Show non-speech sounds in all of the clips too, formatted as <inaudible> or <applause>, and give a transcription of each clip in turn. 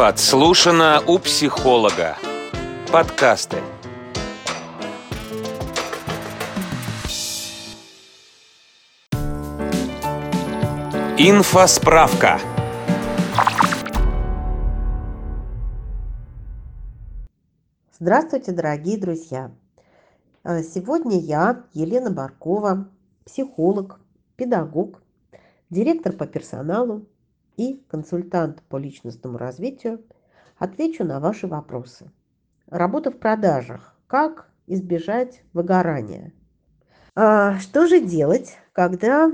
Подслушано у психолога. Подкасты. Инфосправка. Здравствуйте, дорогие друзья! Э, Сегодня я, Елена Баркова, психолог, педагог, директор по персоналу и консультант по личностному развитию, отвечу на ваши вопросы. Работа в продажах. Как избежать выгорания? А, Что же делать, когда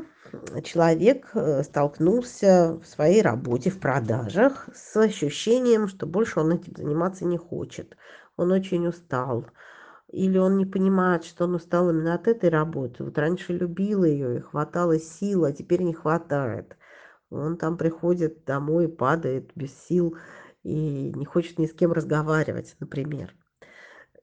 человек э, столкнулся в своей работе в продажах с ощущением, что больше он этим заниматься не хочет, он очень устал, или он не понимает, что он устал именно от этой работы. Вот раньше любил ее и хватало сил, а теперь не хватает. Он там приходит домой, падает без сил и не хочет ни с кем разговаривать, например.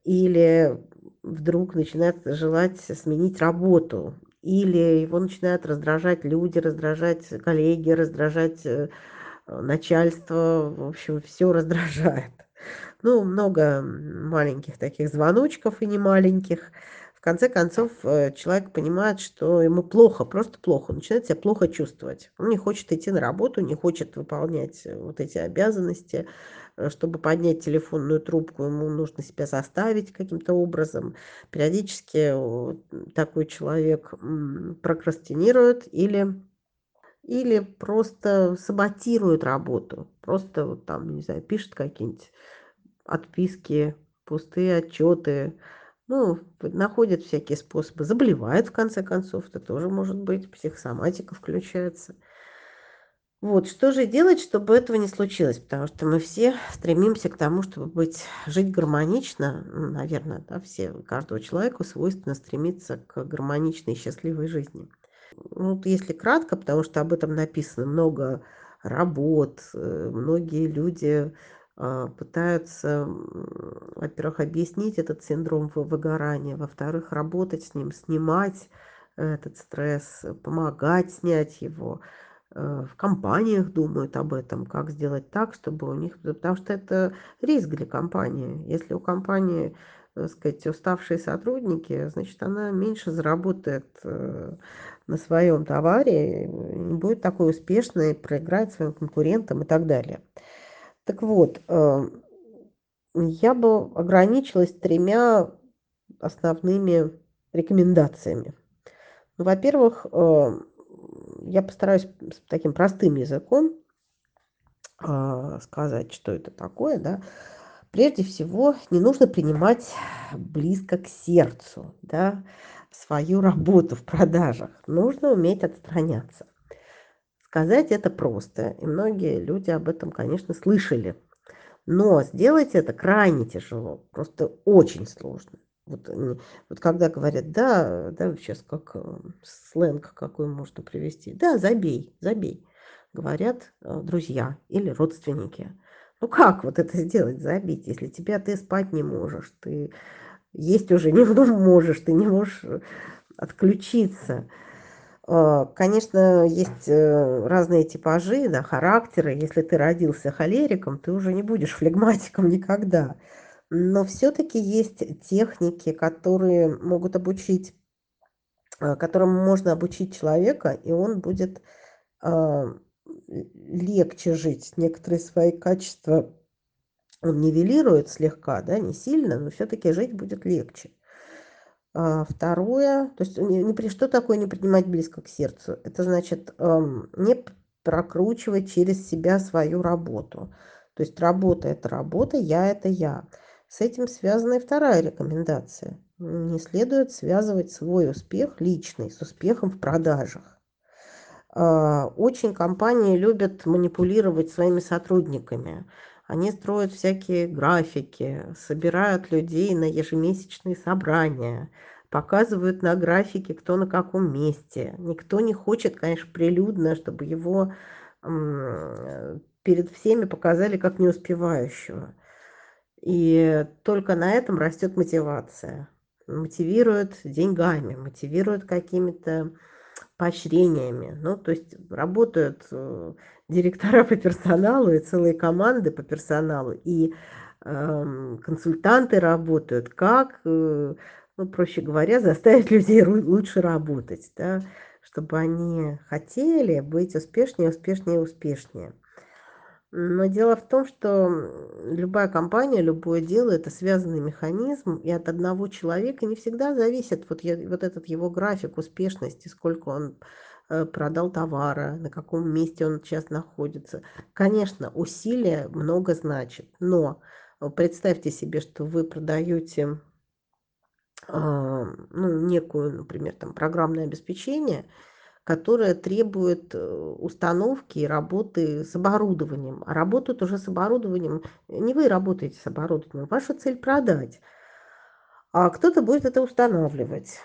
Или вдруг начинает желать сменить работу. Или его начинают раздражать люди, раздражать коллеги, раздражать э, начальство. В общем, все раздражает. Ну, много маленьких таких звоночков и не маленьких. Конце концов, э, человек понимает, что ему плохо, просто плохо, он начинает себя плохо чувствовать. Он не хочет идти на работу, не хочет выполнять э, вот эти обязанности. Э, Чтобы поднять телефонную трубку, ему нужно себя заставить каким-то образом. Периодически такой человек прокрастинирует или или просто саботирует работу. Просто вот там, не знаю, пишет какие-нибудь отписки, пустые отчеты. Ну, находит всякие способы. Заболевает, в конце концов. Это тоже может быть. Психосоматика включается. Вот, что же делать, чтобы этого не случилось? Потому что мы все стремимся к тому, чтобы быть, жить гармонично. Ну, наверное, да, все, каждого человека свойственно стремиться к гармоничной и счастливой жизни. Ну, вот если кратко, потому что об этом написано много работ, э, многие люди пытаются, м, во-первых, объяснить этот синдром вы- выгорания, во-вторых, работать с ним, снимать этот стресс, помогать снять его. Э, В компаниях думают об этом, как сделать так, чтобы у них, потому что это риск для компании. Если у компании, так сказать, уставшие сотрудники, значит, она меньше заработает э, на своем товаре, не будет такой успешной, проиграет своим конкурентам и так далее. Так вот, э, я бы ограничилась тремя основными рекомендациями. Ну, во-первых, э, я постараюсь таким простым языком а, сказать, что это такое, да. Прежде всего, не нужно принимать близко к сердцу, да, свою работу в продажах. Нужно уметь отстраняться. Сказать это просто, и многие люди об этом, конечно, слышали. Но сделать это крайне тяжело, просто очень сложно. Вот, вот когда говорят, да, да, сейчас как э, сленг какой можно привести, да, забей, забей, говорят э, друзья или родственники. Ну как вот это сделать, забить, если тебя ты спать не можешь, ты есть уже не <laughs> можешь, ты не можешь э, отключиться. А, Конечно, есть э, разные типажи, да, характеры. Если ты родился холериком, ты уже не будешь флегматиком <laughs> никогда. Но все-таки есть техники, которые могут обучить, э, которым можно обучить человека, и он будет легче жить. Некоторые свои качества он нивелирует слегка, да, не сильно, но все-таки жить будет легче. А, Второе, то есть не, не что такое не принимать близко к сердцу? Это значит эм, не прокручивать через себя свою работу. То есть работа– это работа, я– это я. С этим связана и вторая рекомендация. Не следует связывать свой успех личный с успехом в продажах. А, Очень компании любят манипулировать своими сотрудниками. Они строят всякие графики, собирают людей на ежемесячные собрания, показывают на графике, кто на каком месте. Никто не хочет, конечно, прилюдно, чтобы его перед всеми показали как неуспевающего. И только на этом растет мотивация. Мотивируют деньгами, мотивируют какими-то поощрениями. Ну, то есть работают э, директора по персоналу и целые команды по персоналу, и э, консультанты работают, как, э, ну, проще говоря, заставить <laughs> людей лучше работать, да, чтобы они хотели быть успешнее, успешнее, успешнее. Но дело в том, что любая компания, любое дело – это связанный механизм, и от одного человека не всегда зависит вот, вот этот его график успешности, сколько он э, продал товара, на каком месте он сейчас находится. Конечно, усилия много значит, но представьте себе, что вы продаете а, ну, некую, например, там, программное обеспечение – которая требует э, установки и работы с оборудованием. А работают уже с оборудованием, не вы работаете с оборудованием, ваша цель продать, а кто-то будет это устанавливать.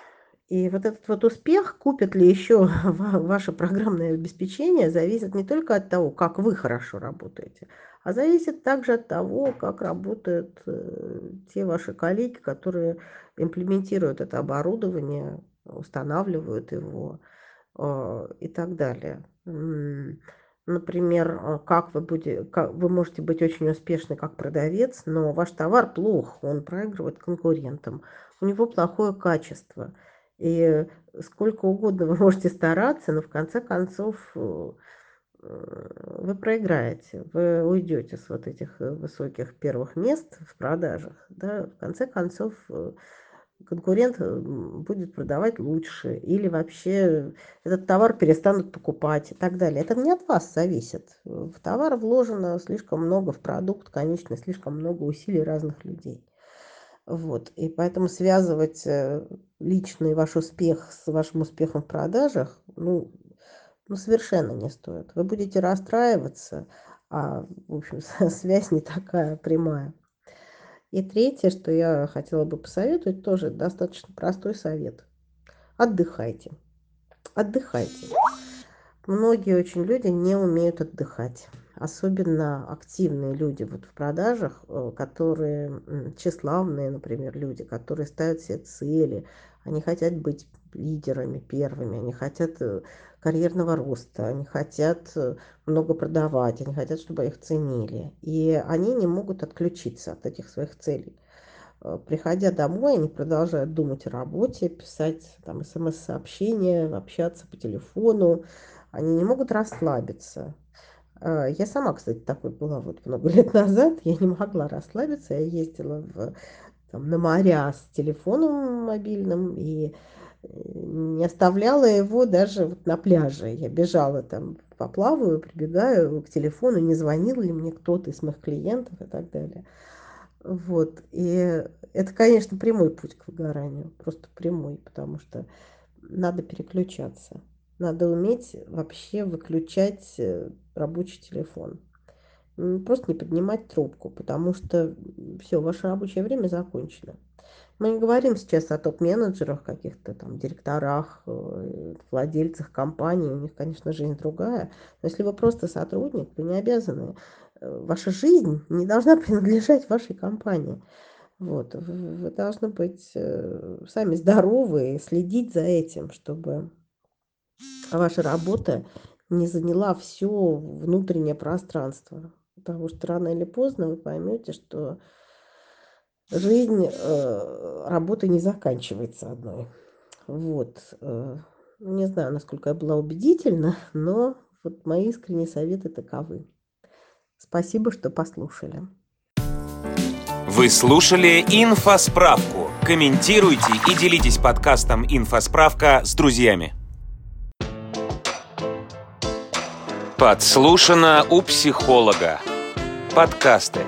И вот этот вот успех, купят ли еще <laughs> ваше программное обеспечение, зависит не только от того, как вы хорошо работаете, а зависит также от того, как работают э, те ваши коллеги, которые имплементируют это оборудование, устанавливают его. А, и так далее. Например, а, как вы, будете, как вы можете быть очень успешны как продавец, но ваш товар плох, он проигрывает конкурентам, у него плохое качество. И сколько угодно <laughs> вы можете стараться, но в конце концов э, вы проиграете, вы уйдете с вот этих э, высоких первых мест в продажах. Да? В конце концов, э, конкурент э, будет продавать лучше, или вообще этот товар перестанут покупать и так далее. Это не от вас зависит. В товар вложено слишком много, в продукт, конечно, слишком много усилий разных людей. Вот. И поэтому связывать э, личный ваш успех с вашим успехом в продажах, ну, ну совершенно не стоит. Вы будете расстраиваться, а, в общем, <laughs> связь не такая прямая. И третье, что я хотела бы посоветовать, тоже достаточно простой совет. Отдыхайте. Отдыхайте. Многие очень люди не умеют отдыхать. Особенно активные люди вот в продажах, э, которые тщеславные, например, люди, которые ставят себе цели, они хотят быть лидерами первыми, они хотят э, карьерного роста, они хотят э, много продавать, они хотят, чтобы их ценили. И они не могут отключиться от этих своих целей. Э, приходя домой, они продолжают думать о работе, писать там смс-сообщения, общаться по телефону. Они не могут расслабиться. Я сама, кстати, такой была вот много лет назад. Я не могла расслабиться. Я ездила в, там, на моря с телефоном мобильным и не оставляла его даже вот на пляже. Я бежала там, поплаваю, прибегаю к телефону, не звонил ли мне кто-то из моих клиентов и так далее. Вот. И это, конечно, прямой путь к выгоранию, просто прямой, потому что надо переключаться. Надо уметь вообще выключать э, рабочий телефон. Просто не поднимать трубку, потому что все, ваше рабочее время закончено. Мы не говорим сейчас о топ-менеджерах, каких-то там директорах, э, владельцах компаний. У них, конечно, жизнь другая. Но если вы просто сотрудник, вы не обязаны. Э, ваша жизнь не должна <laughs> принадлежать вашей компании. Вот. Вы должны быть э, сами здоровы и следить за этим, чтобы ваша работа не заняла все внутреннее пространство. Потому что рано или поздно вы поймете, что жизнь э, не заканчивается одной. Вот. Э, не знаю, насколько я была убедительна, но вот мои искренние советы таковы. Спасибо, что послушали. Вы слушали «Инфосправку». Комментируйте и делитесь подкастом «Инфосправка» с друзьями. Подслушано у психолога. Подкасты.